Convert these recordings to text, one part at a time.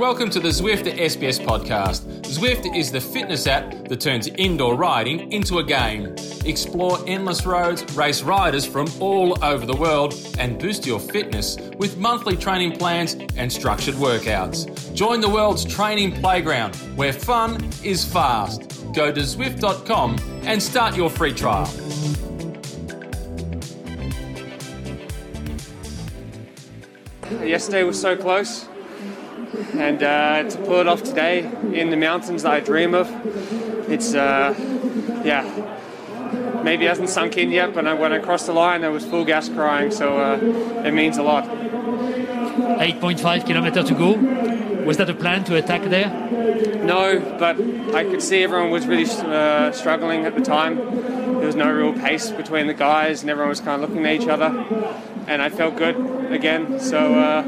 Welcome to the Zwift SBS podcast. Zwift is the fitness app that turns indoor riding into a game. Explore endless roads, race riders from all over the world, and boost your fitness with monthly training plans and structured workouts. Join the world's training playground where fun is fast. Go to Zwift.com and start your free trial. Yesterday was so close, and uh, to pull it off today in the mountains that I dream of, it's uh, yeah. Maybe it hasn't sunk in yet, but when I crossed the line, I was full gas crying, so uh, it means a lot. 8.5 kilometer to go. Was that a plan to attack there? No, but I could see everyone was really uh, struggling at the time. There was no real pace between the guys, and everyone was kind of looking at each other. And I felt good again, so uh,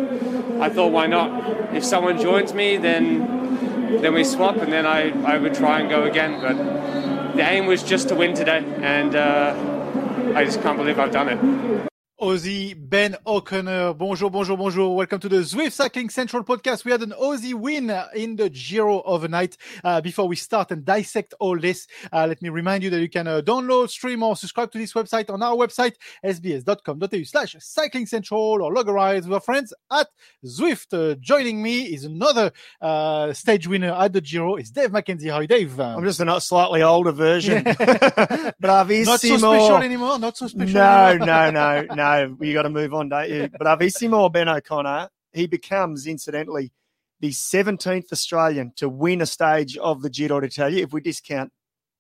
I thought, why not? If someone joins me, then then we swap, and then I, I would try and go again. But the aim was just to win today, and uh, I just can't believe I've done it. Aussie Ben O'Connor. Bonjour, bonjour, bonjour. Welcome to the Zwift Cycling Central podcast. We had an Aussie win in the Giro overnight. Uh, before we start and dissect all this, uh, let me remind you that you can uh, download, stream, or subscribe to this website on our website, sbs.com.au slash cycling central or log a ride with our friends at Zwift. Uh, joining me is another uh, stage winner at the Giro. It's Dave McKenzie. Hi, Dave. I'm just a not slightly older version. Bravissimo. Not so special anymore. Not so special. No, anymore. no, no, no. You got to move on, don't you? But Bravissimo Ben O'Connor. He becomes, incidentally, the 17th Australian to win a stage of the Giro d'Italia. If we discount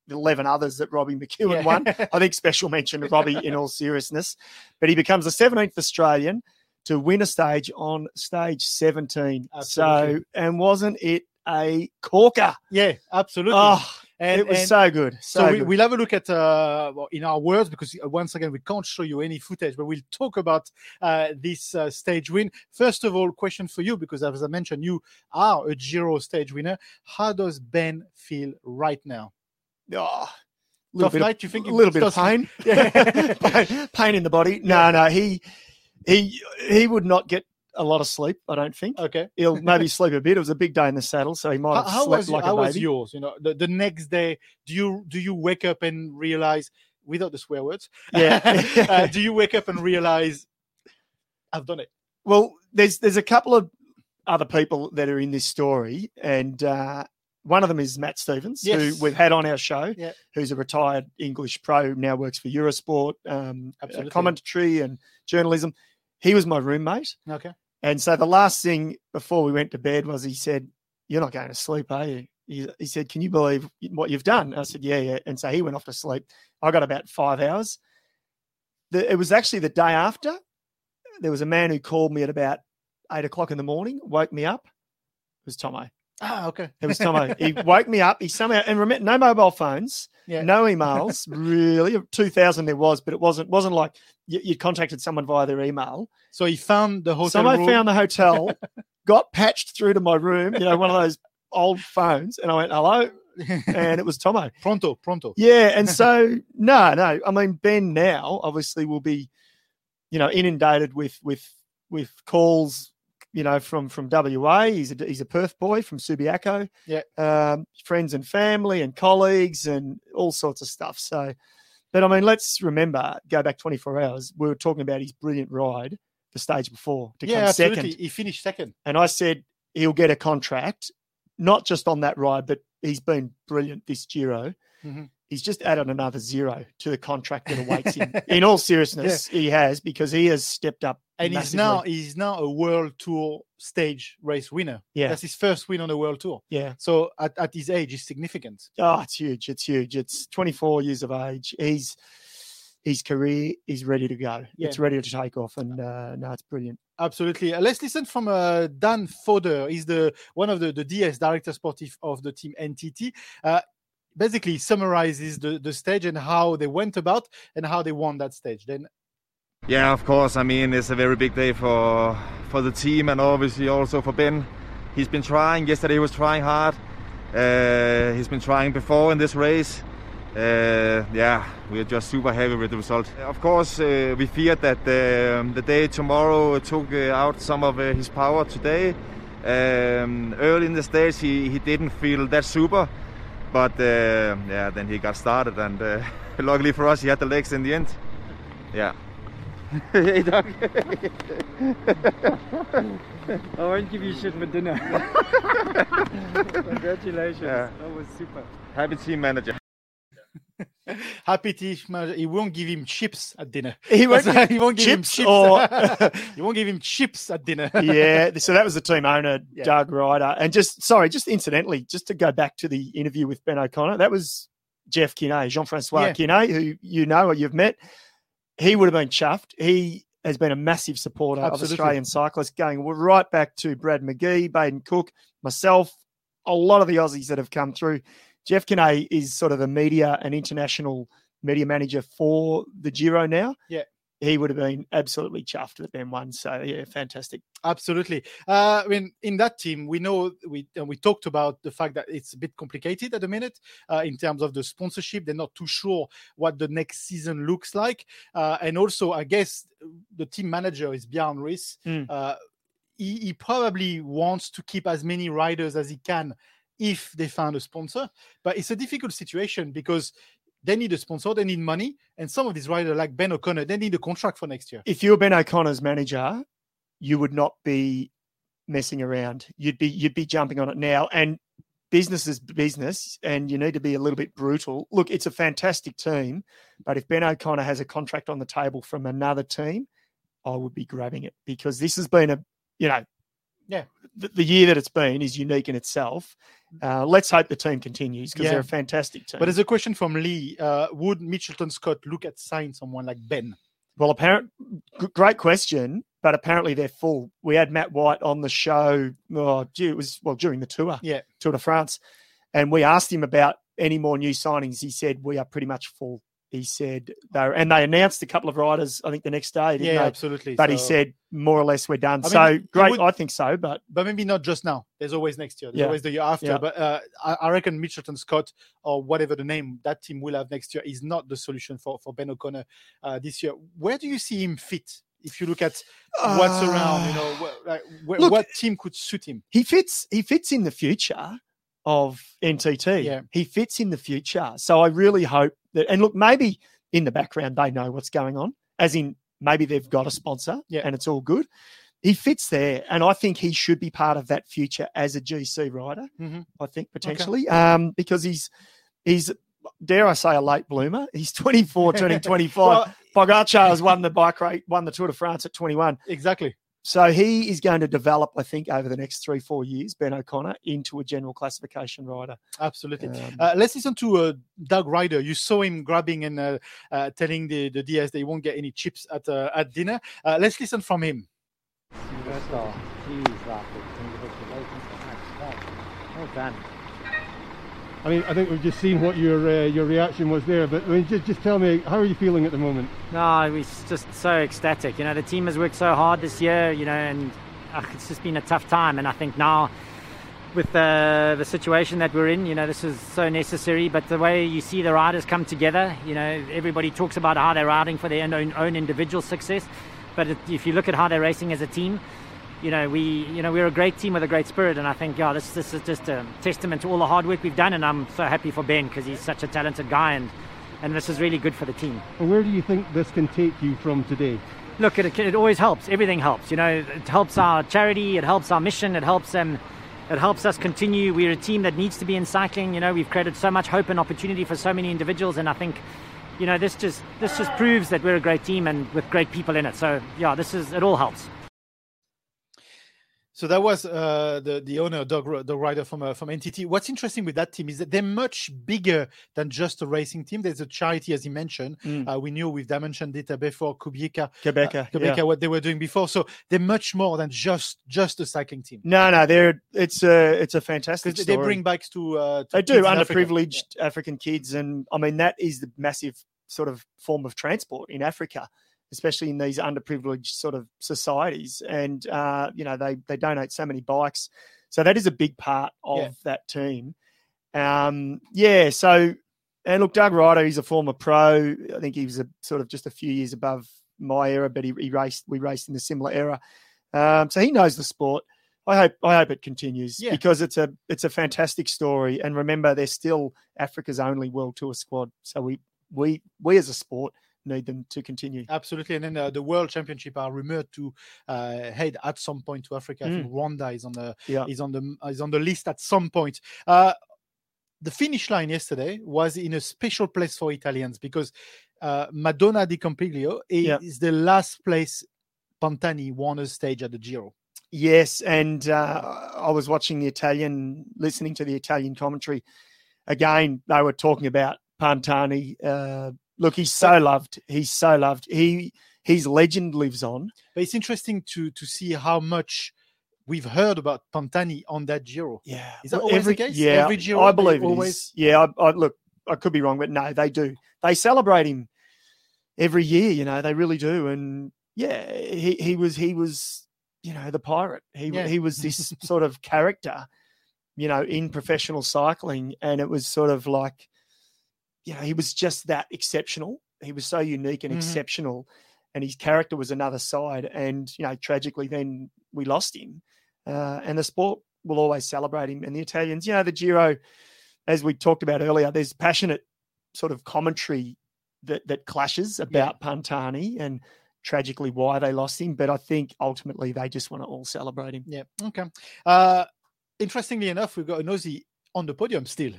the 11 others that Robbie McEwen Yeah. won, I think special mention to Robbie in all seriousness. But he becomes the 17th Australian to win a stage on stage 17. Absolutely. So, and wasn't it a corker? Yeah, absolutely. Oh, And- it was and- so good. So, So, we, good. we'll have a look at uh, in our words because uh, once again we can't show you any footage, but we'll talk about uh, this uh, stage win. First of all, question for you because as I mentioned, you are a Giro stage winner. How does Ben feel right now? Oh, Tough bit night, of, you think a little bit of pain, Yeah. pain, pain in the body. No, no, he he he would not get a lot of sleep. I don't think Okay. he'll maybe sleep a bit. It was a big day in the saddle, so he might How, have how slept was like how a was yours? You know, the, the next day, do you do you wake up and realize without the swear words? Yeah. uh, do you wake up and realize I've done it? Well, there's there's a couple of other people that are in this story, and uh, one of them is Matt Stephens, Yes. who we've had on our show, Yeah. who's a retired English pro, now works for Eurosport, um, commentary and journalism. He was my roommate. Okay. And so the last thing before we went to bed was he said, You're not going to sleep, are you? He, he said, Can you believe what you've done? I said, Yeah, yeah. And so he went off to sleep. I got about five hours. The, it was actually the day after. There was a man who called me at about eight o'clock in the morning, woke me up. It was Tomo. Ah, okay. It was Tomo. he woke me up. He somehow, and remember, no mobile phones, Yeah. no emails, really. 2000 there was, but it wasn't, wasn't like you, you contacted someone via their email. So he found the hotel Someone room. found the hotel, got patched through to my room, you know, one of those old phones, and I went, hello, and it was Tomo. pronto, pronto. Yeah, and so no, no, I mean Ben now obviously will be, you know, inundated with with with calls, you know, from from WA. He's a he's a Perth boy from Subiaco. Yeah. um, friends and family and colleagues and all sorts of stuff. So, but I mean, let's remember, go back 24 hours. We were talking about his brilliant ride the stage before to Yeah, come absolutely. second. He finished second. And I said he'll get a contract, not just on that ride, but he's been brilliant this Giro. Mhm. He's just added another zero to the contract that awaits him. In all seriousness, he has because he has stepped up. And he's now he's now a world tour stage race winner. Yeah. That's his first win on a world tour. yeah. So at, at his age, it's significant. Oh, it's huge. It's huge. It's 24 years of age. He's his career is ready to go. Yeah. It's ready to take off, and uh, no, it's brilliant. Absolutely. Uh, let's listen from uh, Dan Foder. He's the one of the, the DS director sportif of the team NTT. Uh, basically summarizes the, the stage and how they went about and how they won that stage. Then Yeah, of course. I mean, it's a very big day for for the team and obviously also for Ben. He's been trying. Yesterday he was trying hard. Uh, he's been trying before in this race. Uh, yeah, we are just super happy with the result. Of course, uh, we feared that um, the day tomorrow took uh, out some of uh, his power today. Um, early in the stage, he, he didn't feel that super, but uh, yeah, then he got started, and uh, luckily for us, he had the legs in the end. Yeah. Hey, Doug. I won't give you shit for dinner. Congratulations. Yeah. That was super. Happy team manager. Happy team manager. He won't give him chips at dinner. He won't That's right, he won't give him chips chips. or- he won't give him chips at dinner. yeah, so that was the team owner, Yeah. Doug Ryder. And just sorry, just incidentally, just to go back to the interview with Ben O'Connor, that was Jeff Quénet, Jean Francois Yeah. Quénet, who you know or you've met. He would have been chuffed. He has been a massive supporter Absolutely. of Australian cyclists, going right back to Brad McGee, Baden Cook, myself, a lot of the Aussies that have come through. Jeff Quénet is sort of the media and international media manager for the Giro now. Yeah. He would have been absolutely chuffed that Ben won. So yeah, fantastic. Absolutely. Uh, I mean, in that team, we know we and we talked about the fact that it's a bit complicated at the minute uh, in terms of the sponsorship. They're not too sure what the next season looks like, uh, and also, I guess the team manager is Bjarne Riis. Mm. Uh, he, he probably wants to keep as many riders as he can if they find a sponsor, but it's a difficult situation because. They need a sponsor, they need money, and some of these riders, like Ben O'Connor, they need a contract for next year. if you're Ben O'Connor's manager, you would not be messing around. You'd be you'd be jumping on it now. And business is business, and you need to be a little bit brutal. Look, it's a fantastic team, but if Ben O'Connor has a contract on the table from another team, I would be grabbing it because this has been a you know. Yeah. The, the year that it's been is unique in itself. Uh, let's hope the team continues because Yeah. they're a fantastic team. But there's a question from Lee: uh, Would Mitchelton Scott look at signing someone like Ben? Well, apparent, g- great question, but apparently they're full. We had Matt White on the show. Oh, gee, it was well during the tour, Yeah. Tour de France, and we asked him about any more new signings. He said we are pretty much full. He said they and they announced a couple of riders. I think the next day, didn't Yeah, they? absolutely. But he said more or less we're done. I so great, would- I think so. But but maybe not just now. There's always next year. There's Yeah. always the year after. Yeah. But uh, I, I reckon Mitchelton Scott or whatever the name that team will have next year is not the solution for for Ben O'Connor uh, this year. Where do you see him fit? If you look at what's around, you know, wh- like wh- Look- what team could suit him? he fits he fits in the future of NTT. Yeah. He fits in the future. So I really hope that and look, maybe in the background they know what's going on, as in maybe they've got a sponsor Yeah. and it's all good. He fits there, and I think he should be part of that future as a GC rider. Mhm. I think potentially, um, because he's he's dare I say a late bloomer. He's 24, turning 25. Well, Pogacar has won the bike rate, won the Tour de France at 21. exactly. So he is going to develop, I think, over the next three, four years, Ben O'Connor, into a general classification rider. Absolutely. Um, Uh, let's listen to uh, Doug Ryder. You saw him grabbing and uh, uh, telling the, the DS they won't get any chips at uh, at dinner. Uh, let's listen from him. First I mean, I think we've just seen what your uh, your reaction was there, but I mean, just just tell me, how are you feeling at the moment? No, we're just so ecstatic. You know, the team has worked so hard this year, you know, and uh, it's just been a tough time. And I think now, with the, the situation that we're in, you know, this is so necessary. But the way you see the riders come together, you know, everybody talks about how they're riding for their own, own individual success. But if you look at how they're racing as a team, you know, we, you know, we're a great team with a great spirit, and I think, yeah, this, this is just a testament to all the hard work we've done, and I'm so happy for Ben because he's such a talented guy, and, and this is really good for the team. Where do you think this can take you from today? Look, it, it always helps. Everything helps. You know, it helps our charity. It helps our mission. It helps them. It helps us continue. We're a team that needs to be in cycling. You know, we've created so much hope and opportunity for so many individuals, and I think, you know, this just this just proves that we're a great team and with great people in it. So yeah, this is it. All helps. So that was uh, the the owner, Doug, Doug Ryder from uh, from NTT. What's interesting with that team is that they're much bigger than just a racing team. There's a charity, as you mentioned. Mm. Uh, we knew with Dimension Data before Qhubeka, Quebec, uh, Qhubeka, what they were doing before. So they're much more than just just a cycling team. No, no, they're it's a it's a fantastic they bring bikes to, uh, to they do in Africa. underprivileged African kids, and I mean that is the massive sort of form of transport in Africa, especially in these underprivileged sort of societies. And uh, you know they they donate so many bikes, so that is a big part of Yeah. that team. Um, yeah, so and look, Doug Ryder, he's a former pro. I think he was a sort of just a few years above my era, but he, he raced we raced in a similar era. Um, so he knows the sport. I hope I hope it continues Yeah. because it's a it's a fantastic story. And remember, they're still Africa's only World Tour squad. So we we we as a sport need them to continue. Absolutely, and then uh, the World Championship are rumored to uh, head at some point to Africa. I think Rwanda is on the Yeah. is on the is on the list at some point. Uh, the finish line yesterday was in a special place for Italians because uh, Madonna di Campiglio is, Yeah. is the last place Pantani won a stage at the Giro. Yes, and uh, I was watching the Italian, listening to the Italian commentary. Again, they were talking about Pantani. Look, he's so loved. He's so loved. He his legend lives on. But it's interesting to to see how much we've heard about Pantani on that Giro. Yeah, Is that Well, always the every, case? Yeah, Every Giro, I believe it always- is. Yeah, I, I, look, I could be wrong, but no, they do. They celebrate him every year. You know, they really do. And yeah, he he was he was you know the pirate. He Yeah. he was this sort of character, you know, in professional cycling, and it was sort of like, you know, he was just that exceptional. He was so unique and Mhm. exceptional, and his character was another side. And you know, tragically, then we lost him, uh, and the sport will always celebrate him. And the Italians, you know, the Giro, as we talked about earlier, there's passionate sort of commentary that that clashes about Pantani and tragically why they lost him. But I think ultimately they just want to all celebrate him. Yeah. Okay. Uh, interestingly enough, we've got an Aussie on the podium still.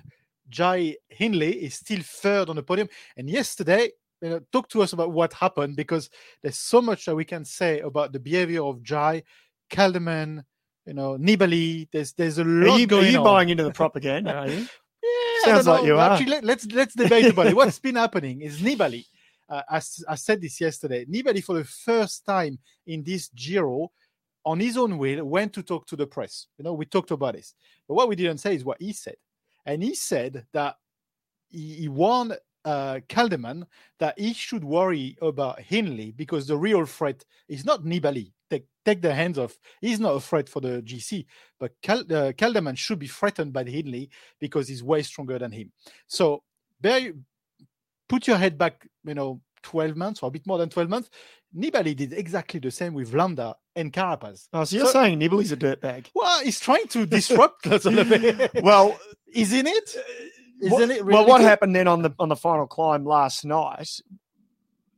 Jai Hindley is still third on the podium. And yesterday, you know, talk to us about what happened because there's so much that we can say about the behavior of Jai, Kelderman, you know, Nibali. There's there's a lot Are you, are you on. buying into the propaganda? Are you? Yeah, Sounds like you are. Actually, let, let's let's debate about it. What's been happening is Nibali. Uh, I said this yesterday. Nibali, for the first time in this Giro, on his own will, went to talk to the press. You know, we talked about this, but what we didn't say is what he said. And he said that he, he warned uh, Kelderman that he should worry about Hindley because the real threat is not Nibali. Take, take the hands off. He's not a threat for the GC, but Cal, uh, Kelderman should be threatened by Hindley because he's way stronger than him. So bear, put your head back, you know, 12 months or a bit more than 12 months. Nibali did exactly the same with Landa and Carapaz. Oh, so you're So- saying Nibali's a dirtbag? Well, he's trying to disrupt us a little bit. Well, Isn't it? Uh, what- Isn't it really well, what really? happened then on the on the final climb last night?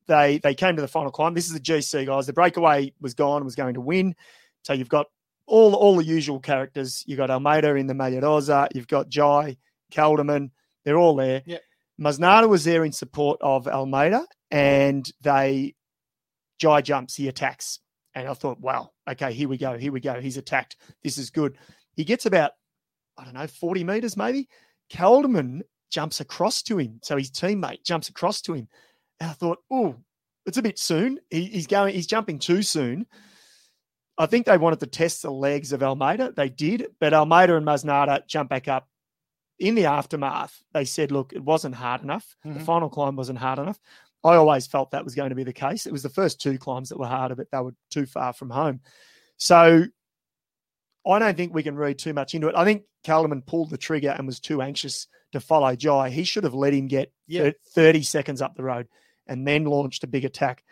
They they came to the final climb. This is the GC guys. The breakaway was gone. Was going to win. So you've got all all the usual characters. You've got Almeida in the Maglia Rosa. You've got Jai, Kelderman. They're all there. Yeah. Masnada was there in support of Almeida, and they Jai jumps. He attacks, and I thought, wow, okay, here we go. Here we go. He's attacked. This is good. He gets about I don't know, 40 meters maybe. Kelderman jumps across to him. So his teammate jumps across to him. And I thought, oh, it's a bit soon. He, he's going, he's jumping too soon. I think they wanted to test the legs of Almeida. They did, but Almeida and Masnada jump back up. In the aftermath, they said, look, it wasn't hard enough. The Mhm. final climb wasn't hard enough. I always felt that was going to be the case. It was the first two climbs that were harder, but they were too far from home. So I don't think we can read too much into it. I think Kelderman pulled the trigger and was too anxious to follow Jai. He should have let him get Yeah. 30 seconds up the road and then launched a big attack.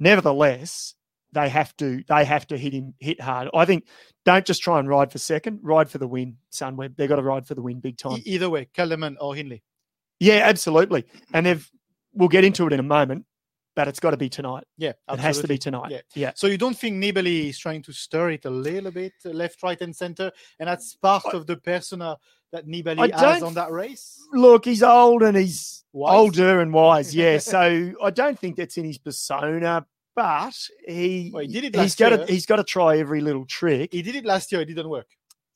Nevertheless, they have to they have to hit him hit hard. I think don't just try and ride for second, ride for the win, Sunweb. They've got to ride for the win big time. Either way, Kelderman or Hindley. Yeah, absolutely. And they've we'll get into it in a moment, but it's got to be tonight. Yeah, It has to be tonight. Yeah. yeah. So you don't think Nibali is trying to stir it a little bit, uh, left, right, and center, and that's part of the persona that Nibali I has on that race? Look, he's old and he's Wise? older and wise. Yeah, so I don't think that's in his persona, but he, Well, he did it he's got to he's got to try every little trick. He did it last year; it didn't work.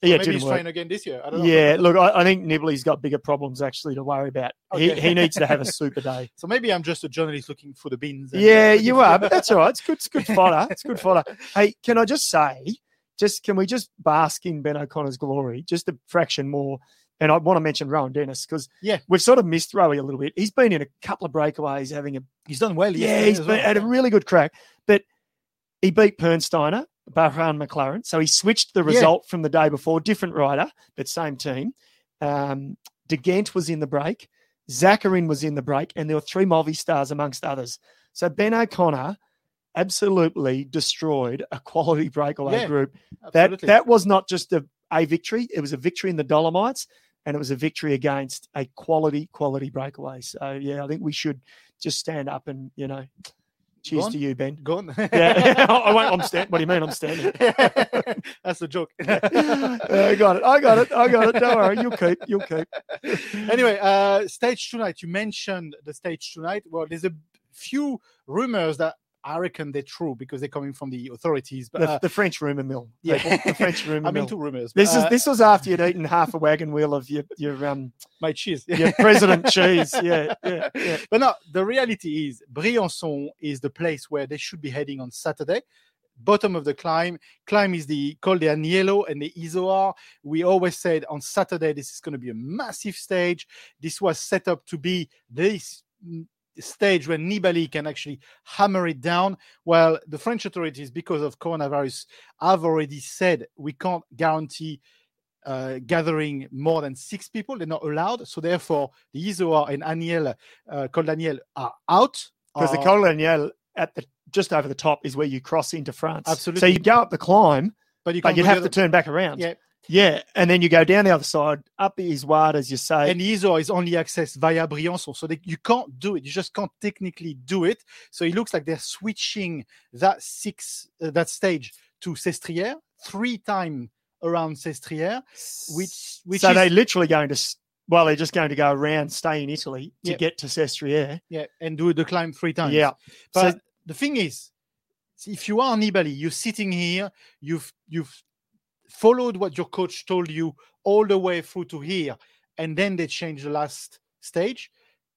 Yeah, maybe didn't he's work. again this year. I don't know. Yeah, look, I, I think Nibali's got bigger problems actually to worry about. He, Okay. he needs to have a super day. So maybe I'm just a journalist looking for the beans. and, Yeah, uh, you are, but that's all right. It's good. It's good fodder. It's good fodder. Hey, can I just say, just can we just bask in Ben O'Connor's glory just a fraction more? And I want to mention Rohan Dennis because Yeah. we've sort of missed Rowie a little bit. He's been in a couple of breakaways, having a he's done well. yeah, he's been, well. had a really good crack, but he beat Pernsteiner, Bahrain McLaren. So he switched the Yeah. result from the day before, different rider, but same team. Um, De Gendt was in the break, Zakarin was in the break, and there were three Movistars amongst others. So Ben O'Connor absolutely destroyed a quality breakaway Yeah, group. That that was not just a, a victory; it was a victory in the Dolomites, and it was a victory against a quality quality breakaway. So yeah, I think we should just stand up and you know, cheers to you, Ben. Go on. Yeah, I won't. I'm standing. What do you mean? I'm standing. That's a joke. I got it. I got it. I got it. Don't worry. You'll keep. You'll keep. anyway, uh, stage tonight. You mentioned the stage tonight. Well, there's a few rumors that I reckon they're true because they're coming from the authorities. But The, uh, the French rumor mill. yeah, the French rumor mill. I'm mill. into rumors. This is uh, this was after you'd eaten half a wagon wheel of your your um my cheese. your president cheese. Yeah, yeah, yeah. But no, the reality is Briançon is the place where they should be heading on Saturday. Bottom of the climb. Climb is the Col de Agnello and the Izoard. We always said on Saturday this is going to be a massive stage. This was set up to be this stage where Nibali can actually hammer it down. Well, the French authorities, because of coronavirus, have already said we can't guarantee uh, gathering more than six people. They're not allowed. So therefore, the Izoard and Agnel, uh, Col d'Agnel are out. Because the Col d'Agnel at the just over the top is where you cross into France. Absolutely. So you go up the climb, but you but can't you'd have to turn back around. Yeah. Yeah, and then you go down the other side, up the Izoard, as you say. And the is only accessed via Briançon. So they, you can't do it. You just can't technically do it. So it looks like they're switching that six, uh, that stage to Sestriere three times around Sestriere, which, which so is, they're literally going to, well, they're just going to go around, stay in Italy to Yeah. get to Sestriere. yeah, and do the climb three times. Yeah. But So- the thing is, if you are Nibali, you're sitting here, you've you've followed what your coach told you all the way through to here, and then they change the last stage.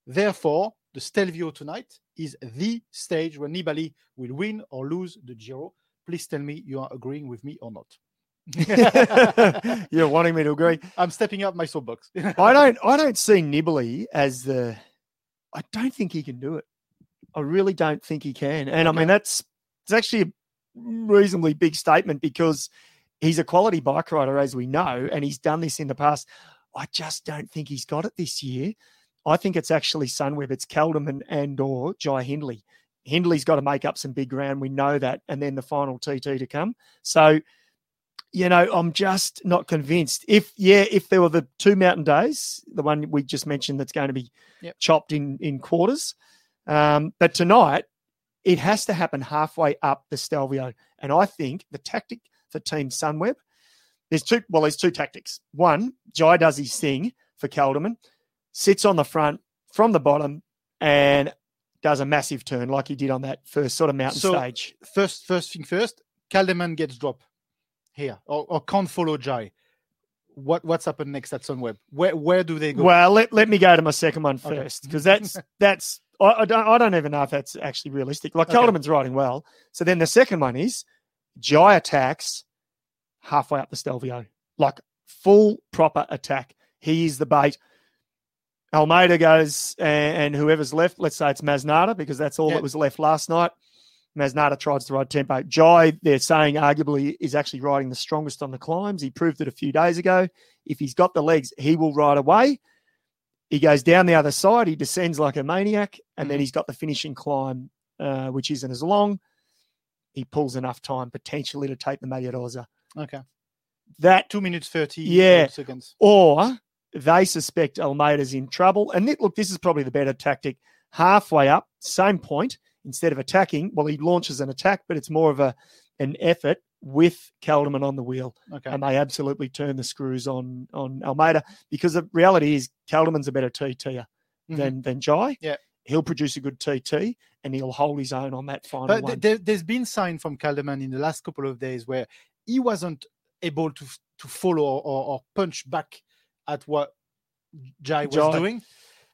Therefore, the Stelvio tonight is the stage where Nibali will win or lose the Giro. Please tell me you are agreeing with me or not. You're wanting me to agree. I'm stepping up my soapbox. I don't I don't see Nibali as the I don't think he can do it. I really don't think he can. And I mean that's it's actually a reasonably big statement because he's a quality bike rider as we know and he's done this in the past. I just don't think he's got it this year. I think it's actually Sunweb, it's Kelderman and or Jai Hindley. Hindley's got to make up some big ground. We know that. And then the final TT to come. So you know, I'm just not convinced. If yeah, if there were the two mountain days, the one we just mentioned that's going to be Yep. chopped in in quarters, um, but tonight it has to happen halfway up the Stelvio, and I think the tactic for Team Sunweb, there's two. Well, there's two tactics. One, Jai does his thing for Kelderman, sits on the front from the bottom, and does a massive turn like he did on that first sort of mountain So- stage. first, first thing first, Kelderman gets dropped here or, or can't follow Jai. What what's happened next at Sunweb? Where where do they go? Well, let, let me go to my second one Okay. because that's that's I, I don't I don't even know if that's actually realistic. Like Okay. Riding well, so then the second one is Jai attacks halfway up the Stelvio, like full proper attack. He is the bait. Almeida goes and, and whoever's left, let's say it's Masnada because that's all Yeah. that was left last night. Masnada tries to ride tempo. Jai, they're saying arguably is actually riding the strongest on the climbs. He proved it a few days ago. If he's got the legs, he will ride away. He goes down the other side. He descends like a maniac, and then Mhm. he's got the finishing climb, uh, which isn't as long. He pulls enough time potentially to take the Maglia Rosa. okay, That two minutes thirty. Yeah. seconds. or they suspect Almeida's in trouble. And look, this is probably the better tactic. Halfway up, same point, instead of attacking, well, he launches an attack, but it's more of a an effort with Kelderman on the wheel. Okay, And they absolutely turn the screws on on Almeida because the reality is Kelderman's a better TTer Mhm. than than Jai. Yeah. He'll produce a good TT and he'll hold his own on that final but there, there's been sign from Kelderman in the last couple of days where he wasn't able to to follow or, or, punch back at what Jai was Jai. doing.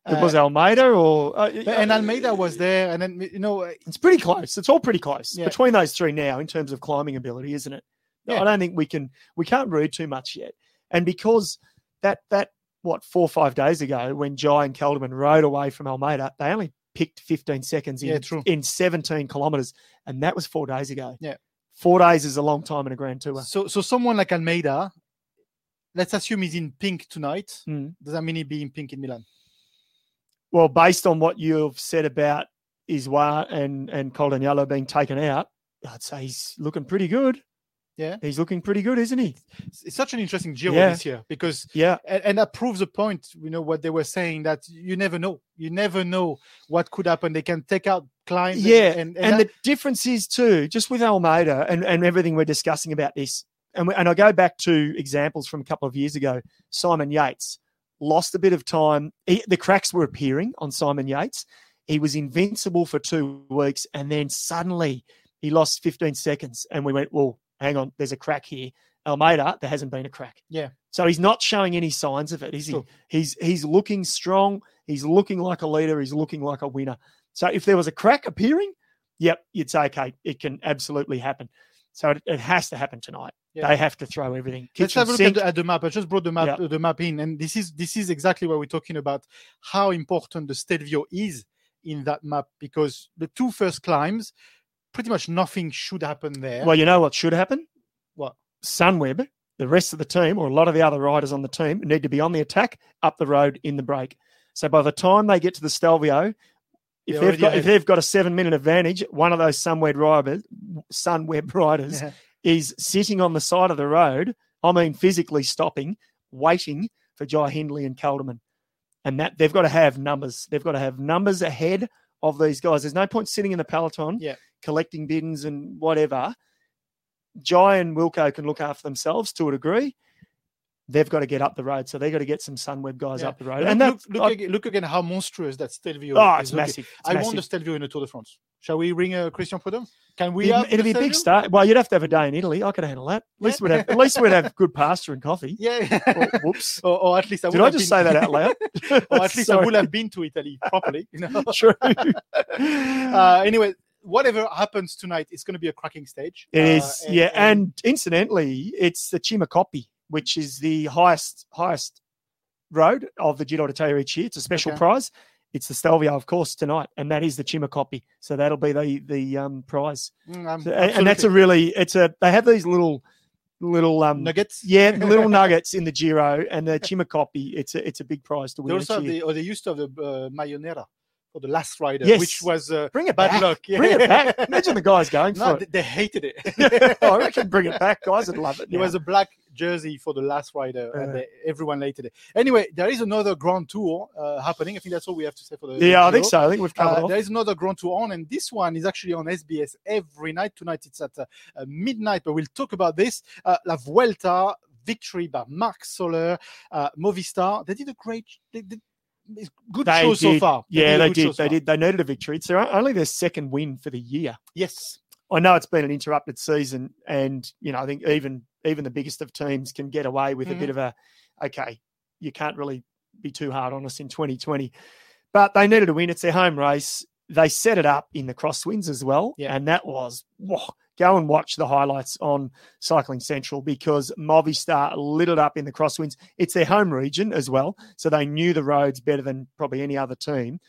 it was Uh, Almeida or uh, and Almeida was there, and then you know uh, It's pretty close. It's all pretty close Yeah. between those three now in terms of climbing ability, isn't it? Yeah. I don't think we can we can't read too much yet. And because that that what four or five days ago when Jai and Kelderman rode away from Almeida, they only picked 15 seconds in, Yeah, in 17 kilometers, and that was four days ago. Yeah. Four days is a long time in a grand tour. So, so someone like Almeida, let's assume he's in pink tonight. Mm. Does that mean he'd be in pink in Milan? Well, based on what you've said about Izoard and and Col d'Agnello being taken out, I'd say he's looking pretty good. Yeah. he's looking pretty good, isn't he? It's such an interesting Giro Yeah. this year because Yeah, and, and that proves the point you know what they were saying that you never know you never know what could happen they can take out and- yeah, and, and, that- the difference is too, just with Almeida and, and everything we're discussing about this, and we, and I go back to examples from a couple of years ago. Simon Yates lost a bit of time. He, the cracks were appearing on Simon Yates. He was invincible for two weeks, and then suddenly he lost 15 seconds, and we went, "Well, hang on, there's a crack here." Almeida, there hasn't been a crack. Yeah. So he's not showing any signs of it, is he? Sure. He's he's looking strong. He's looking like a leader. He's looking like a winner. So if there was a crack appearing, yep, you'd say, okay, it can absolutely happen. So it, it has to happen tonight. Yeah. They have to throw everything. Let's have a look at the, at the map. I just brought the map Yeah. the map in, and this is this is exactly what we're talking about. How important the Stelvio is in that map because the two first climbs, pretty much nothing should happen there. Well, you know what should happen? What? Sunweb, the rest of the team, or a lot of the other riders on the team, need to be on the attack up the road in the break. So by the time they get to the Stelvio, if they've got if they've got a seven minute advantage, one of those Sunweb riders, Sunweb riders, Yeah. is sitting on the side of the road. I mean, physically stopping, waiting for Jai Hindley and Kelderman, and that they've got to have numbers. They've got to have numbers ahead of these guys. There's no point sitting in the peloton, Yeah. collecting bins and whatever. Jai and Wilco can look after themselves to a degree. They've got to get up the road, so they've got to get some Sunweb guys Yeah. up the road. And look, look, I- again, look again how monstrous that Stelvio is. oh, is it's massive. It's I massive. want the Stelvio in the Tour de France. Shall we ring uh, Christian Prudhomme? Can we? It'd- it'll be a big start. Well, you'd have to have a day in Italy. I could handle that. At least Yeah. we'd have. At least we'd have good pasta and coffee. Yeah. Oh, whoops. or, or at least I Did would I have just been- say that out loud? or at least I would have been to Italy properly. You know. True. uh, anyway, whatever happens tonight, it's going to be a cracking stage. It Uh, is, yeah. And incidentally, it's the Cima Coppi, which is the highest highest road of the Giro d'Italia each year. It's a special Okay. prize. It's the Stelvio, of course, tonight, and that is the Cima Coppi. So that'll be the the um, prize. Mm, So- and, that's a really it's a they have these little little um nuggets. yeah little nuggets in the Giro and the Cima Coppi. It's a it's a big prize to They win. also have year. the, or they used to have the uh, Maglia Nera for the last rider, Yes. which was uh, Bring it bad back. luck. Bring it back. Imagine the guys going No, for they, it. they hated it. I reckon bring it back. Guys would love it. It now. was a black jersey for the last rider, and Uh. they, everyone hated it. Anyway, there is another Grand Tour uh, happening. I think that's all we have to say for the. yeah, I think so. I think we've covered Uh, there is another Grand Tour on, and this one is actually on SBS every night. Tonight it's at uh, uh, midnight, but we'll talk about this. Uh, La Vuelta victory by Marc Soler, uh, Movistar. They did a great, they did it's good They show so far. Yeah, a they did. They far. did. They needed a victory. It's their, only their second win for the year. Yes. I know it's been an interrupted season, and you know I think even even the biggest of teams can get away with Mhm. a bit of a okay. You can't really be too hard on us in 2020, but they needed a win. It's their home race. They set it up in the crosswinds as well, Yeah. and that was whoa, go and watch the highlights on Cycling Central because Movistar lit it up in the crosswinds. It's their home region as well, so they knew the roads better than probably any other team,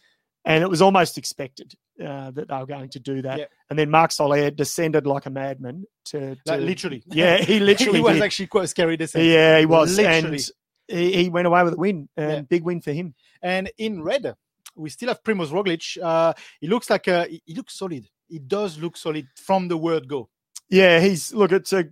and it was almost expected uh, that they were going to do that. Yeah. And then Marc Soler descended like a madman to, to Like, literally. Yeah, he literally he was did. actually quite a scary descent. yeah, he was, Literally. and he, he went away with a win, and Yeah. big win for him. And in red, we still have Primoz Roglic. Uh, he looks like a, he looks solid. He does look solid from the word go. Yeah, he's look. It's a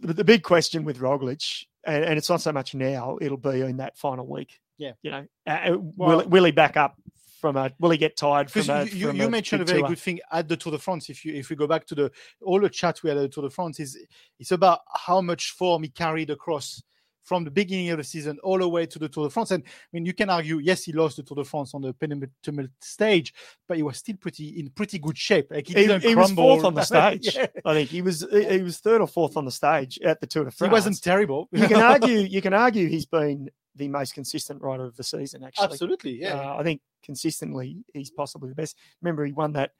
the big question with Roglic, and, and it's not so much now. It'll be in that final week. Yeah. you know, uh, will, Well- will he back up from a? Will he get tired from a? you, from you mentioned a very tour? good thing at the Tour de France. If you if we go back to the all the chat we had at the Tour de France, is it's about how much form he carried across from the beginning of the season all the way to the Tour de France. And I mean, you can argue, yes, he lost the Tour de France on the penultimate stage, but he was still pretty in pretty good shape. Like he, He, didn't he was fourth on the stage. Yeah. I think he was. He was third or fourth on the stage at the Tour de France. He wasn't terrible. you can argue. You can argue he's been the most consistent rider of the season. Actually, Absolutely, yeah. Uh, I think consistently he's possibly the best. Remember, he won that.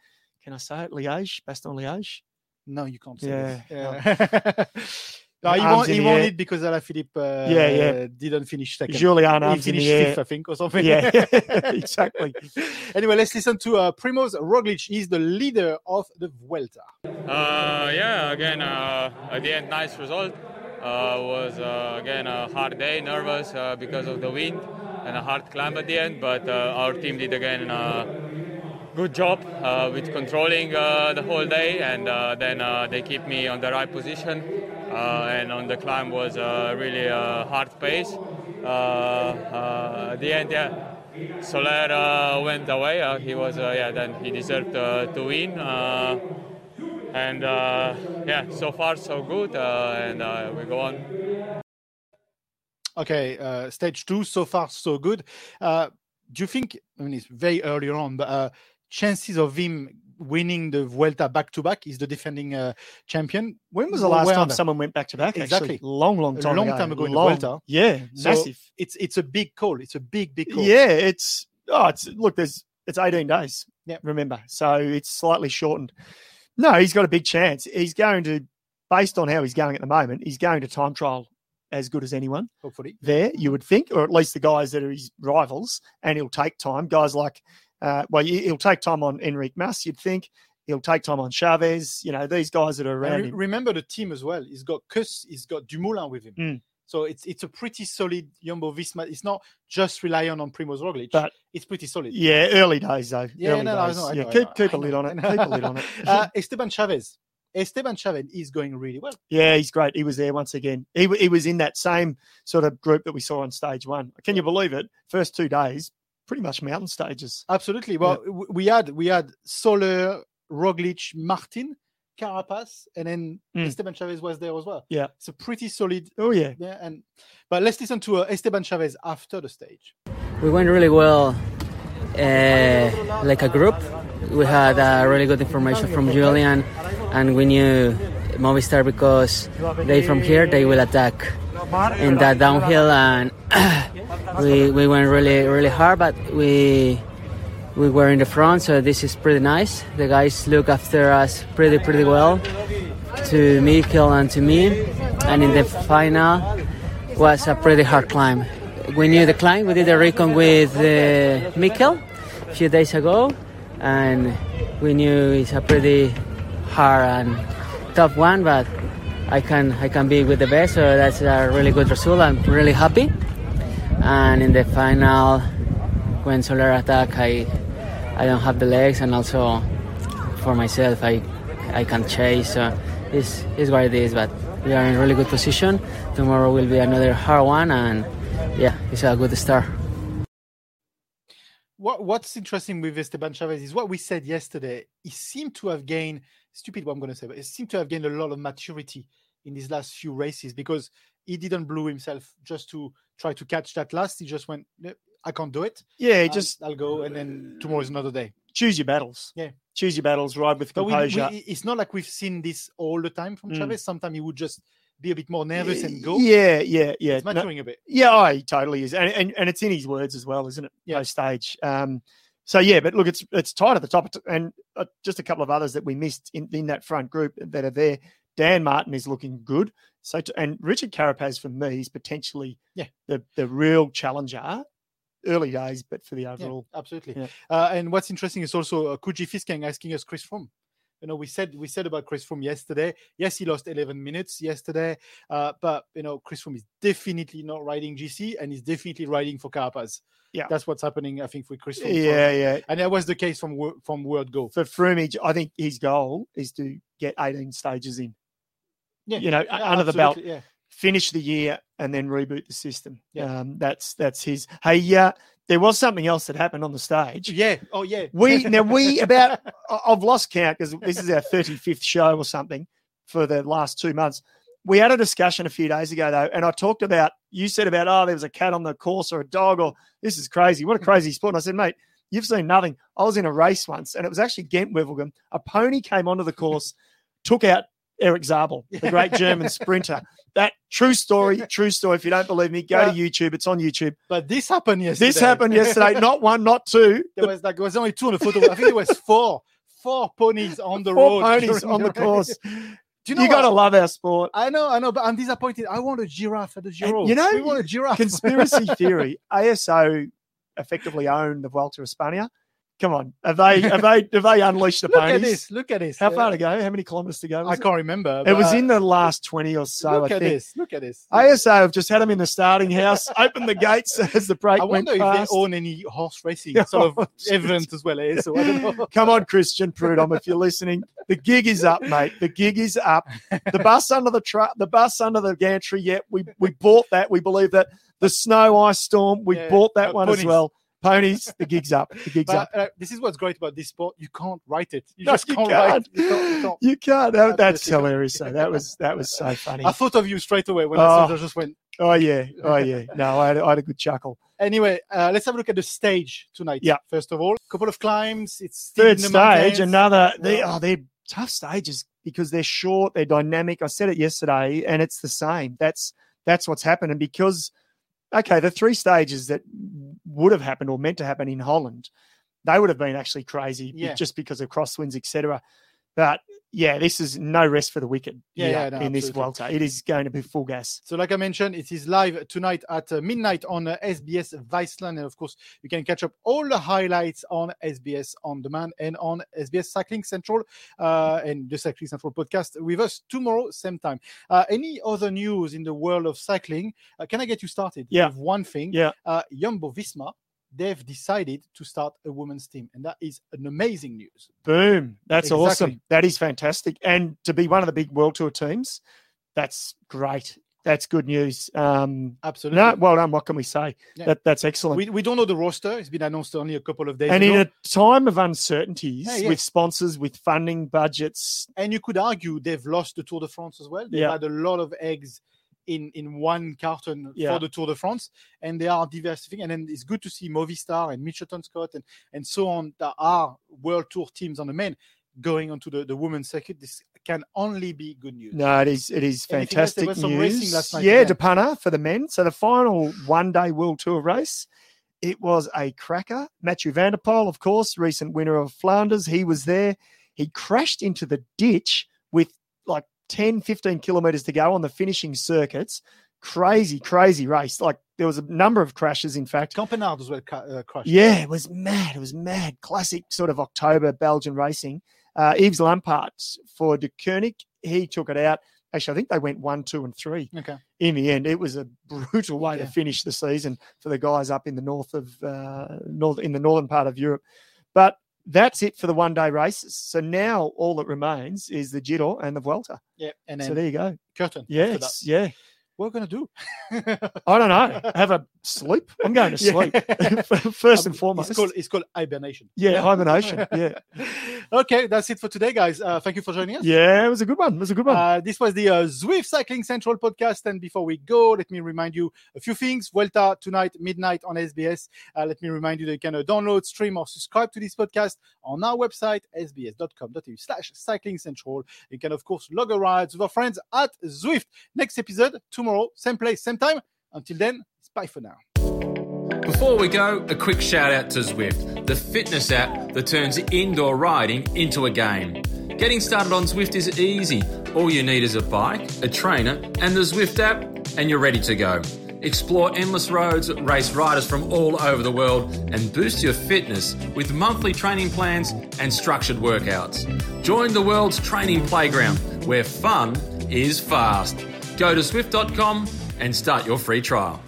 Can I say it? Liège, Bastogne Liège. No, you can't say Yeah, that. Yeah. no, he Arms won, he the won air. it because Alaphilippe uh, Yeah, yeah. didn't finish second. Julian he finished the fifth, I think, or something. Yeah, exactly. anyway, let's listen to uh, Primoz Roglic. He's the leader of the Vuelta. Uh, yeah, again, uh, at the end, nice result. Uh, was uh, again a hard day, nervous uh, because of the wind and a hard climb at the end. But uh, our team did again uh, good job uh, with controlling uh, the whole day, and uh, then uh, they keep me on the right position. Uh, and on the climb was uh, really a hard pace. Uh, at the end, yeah, Soler uh, went away. Uh, he was, uh, yeah, then he deserved to win. Uh, and uh, yeah, so far so good, uh, and we go on. Okay, uh, stage two so far so good. Uh, do you think? I mean, it's very early on, but uh, chances of him winning the Vuelta back to back is the defending uh, champion. When was the last time someone went back to back? Exactly. long, long A time. long ago. time ago in the Long- Vuelta. Yeah, So massive. It's it's a big call. It's a big big call. Yeah, it's oh, it's look. There's it's 18 days. Yep. remember, so it's slightly shortened. No, he's got a big chance. He's going to, based on how he's going at the moment, he's going to time trial as good as anyone hopefully. there. You would think, or at least the guys that are his rivals, and he'll take time. Guys like, uh, well, he- he'll take time on Enrique Mas. You'd think he'll take time on Chavez. You know, these guys that are around re- him. remember the team as well. He's got Kuss, he's got Dumoulin with him. Mm. So it's it's a pretty solid Jumbo Visma. It's not just relying on Primoz Roglic, But- it's pretty solid. Yeah, early days though. Yeah, early no, no, days. know, I yeah, know, keep keep a lid on it. Keep a lid on it. uh, Esteban Chavez. Esteban Chavez is going really well. Yeah, he's great. He was there once again. He, he was in that same sort of group that we saw on stage one. Can you believe it? First two days, pretty much mountain stages. Absolutely. Well, w- we had we had Soler, Roglic, Martin, Carapaz, and then Mm. Esteban Chavez was there as well. Yeah. It's a pretty solid. Oh yeah. Yeah, and but let's listen to uh, Esteban Chavez after the stage. We went really well, uh, like a group. We had uh, really good information from Julian, and we knew Movistar because they from here they will attack in that downhill, and we we went really really hard, but we we were in the front, so this is pretty nice. The guys look after us pretty pretty well to Mikel and to me, and in the final was a pretty hard climb. We knew the climb. We did a recon with uh, a few days ago, and we knew it's a pretty hard and tough one. But I can I can be with the best, so that's a really good result. I'm really happy. And in the final, when Soler attack, I I don't have the legs, and also for myself, I I can chase. So it's it's what it is. But we are in really good position. Tomorrow will be another hard one, and yeah, it's a good start. What What's interesting with Esteban Chavez is what we said yesterday. He seemed to have gained stupid. What I'm going to say, but he seemed to have gained a lot of maturity in these last few races because he didn't blow himself just to try to catch that last. He just went, I can't do it. Yeah, I'll- just I'll go, and then tomorrow is another day. choose your battles. Yeah. Choose your battles. Ride with But we, composure. we, it's not like we've seen this all the time from Mm. Chavez. Sometimes he would just be a bit more nervous and go. Yeah, yeah, yeah. It's No- maturing a bit. Yeah, oh, he totally is, and, and and it's in his words as well, isn't it? Yeah. Post stage. Um, so yeah, but look, it's it's tight at the top, and uh, just a couple of others that we missed in, in that front group that are there. Dan Martin is looking good. So to, and Richard Carapaz for me is potentially Yeah. the the real challenger. Early days, but for the overall, Yeah, absolutely. Yeah. Uh, and what's interesting is also uh, Kuji Fiskang asking us Chris Froome. You know, we said we said about Chris Froome yesterday. Yes, he lost 11 minutes yesterday, uh, but you know, Chris Froome is definitely not riding GC, and he's definitely riding for Carapaz. Yeah. that's what's happening. I think with Chris Froome. yeah, yeah. and that was the case from from Word Go. For Froome, I think his goal is to get 18 stages in. Yeah, you know, yeah, under the belt. Yeah. finish the year and then reboot the system. Yeah. Um, that's that's his. Hey, yeah, there was something else that happened on the stage. Yeah. Oh, yeah. We now we about I've lost count because this is our thirty fifth show or something for the last two months. We had a discussion a few days ago though, and I talked about you said about oh there was a cat on the course or a dog or this is crazy. What a mm. crazy sport! And I said, mate, you've seen nothing. I was in a race once, and it was actually Gent Wevelgem. A pony came onto the course, took out Erik Zabel, the great German sprinter. That true story, true story. If you don't believe me, go Well- to YouTube. It's on YouTube. But this happened yesterday. This happened yesterday. Not one, not two. there was like there was only two on the photo. I think there was four, four ponies on the Four road. ponies on the course. Do You, know you got to love our sport. I know, I know, but I'm disappointed. I want a giraffe at the Giro. you know, we want a giraffe. Conspiracy theory. ASO effectively owned the Vuelta a España. Come on, have they have they have they unleashed the Look ponies? at this. Look at this. How Uh, far to go? How many kilometres to go? I can't remember. It was uh, in the last twenty or so. Look I at think. this. Look at this. ASA have just had them in the starting house, opened the gates as the break I went wonder if past. they own any horse racing sort of oh, shit. as well. So I don't know. Come on, Christian Prudhomme, if you're listening, the gig is up, mate. The gig is up. The bus under the truck, the bus under the gantry. Yeah, we we bought that. We believe that the snow ice storm. We Yeah, bought that uh, one as well. Ponies, the gig's up. The gig's But up. uh, this is what's great about this sport. You can't write it. You No, just you can't, can't. write. You can't, you can't. You can't. That, that's hilarious. So that was that was so funny. I thought of you straight away when I saw Oh. it. I just went. Oh yeah, oh yeah. No, I had, I had a good chuckle. Anyway, uh, let's have a look at the stage tonight. Yeah. First of all, a couple of climbs. It's Third stage, mountains. another. They Yeah. oh, they're tough stages because they're short, they're dynamic. I said it yesterday, and it's the same. That's that's what's happened, and because okay, the three stages that would have happened or meant to happen in Holland, they would have been actually crazy Yeah. just because of crosswinds, etc. But yeah, this is no rest for the wicked. Yeah, yeah, no, in this welter, it is going to be full gas. So, like I mentioned, it is live tonight at uh, midnight on uh, SBS Viceland. And of course, you can catch up all the highlights on SBS On Demand and on SBS Cycling Central uh, and the Cycling Central podcast with us tomorrow, same time. Uh, any other news in the world of cycling? Uh, can I get you started Yeah. one thing? Yeah. Uh, Jumbo Visma, they've decided to start a women's team. And that is an amazing news. Boom. That's Exactly. awesome. That is fantastic. And to be one of the big World Tour teams, that's great. That's good news. Um, Absolutely. no, well done. What can we say? Yeah. That that's excellent. we, we don't know the roster. It's been announced only a couple of days and ago. in a time of uncertainties Yeah, yeah. with sponsors, with funding budgets, and you could argue they've lost the Tour de France as well. They've had a lot of eggs in in one carton Yeah. for the Tour de France, and they are diversifying. And then it's good to see Movistar and Mitchelton Scott and and so on that are World Tour teams on the men going onto the the women's circuit. This can only be good news. no, it is it is Anything else? There fantastic news. night yeah, again. De Panne for the men. So the final one day World Tour race. It was a cracker. Mathieu Van der Poel, of course, recent winner of Flanders. He was there. He crashed into the ditch 10, 15 kilometers to go on the finishing circuits. Crazy, crazy race. Like there was a number of crashes, in fact. Campenaerts as well ca- uh, crashed. Yeah, it was mad. It was mad. Classic sort of October Belgian racing. Uh, Yves Lampaert for De Koenig, he took it out. Actually, I think they went one, two, and three Okay. in the end. It was a brutal way Yeah. to finish the season for the guys up in the north of uh, north in the northern part of Europe. But that's it for the one day races. So now all that remains is the Giro and the Vuelta. Yeah. And So there you go. curtain. Yes, yeah. What we're gonna do? I don't know. Have a sleep. I'm going to sleep first Um, and foremost. It's called it's called hibernation. yeah, hibernation. Yeah. okay, that's it for today, guys. Uh, thank you for joining us. Yeah, it was a good one. It was a good one. Uh, this was the uh, Zwift Cycling Central podcast. And before we go, let me remind you a few things. Vuelta tonight, midnight on SBS. Uh, let me remind you that you can uh, download, stream, or subscribe to this podcast on our website, sbs.com.au slash cycling central. You can, of course, log a ride with our friends at Zwift. Next episode, tomorrow, same place, same time. Until then, it's bye for now. Before we go, a quick shout out to Zwift, the fitness app that turns indoor riding into a game. Getting started on Zwift is easy. All you need is a bike, a trainer, and the Zwift app, and you're ready to go. Explore endless roads, race riders from all over the world, and boost your fitness with monthly training plans and structured workouts. Join the world's training playground where fun is fast. Go to zwift.com and start your free trial.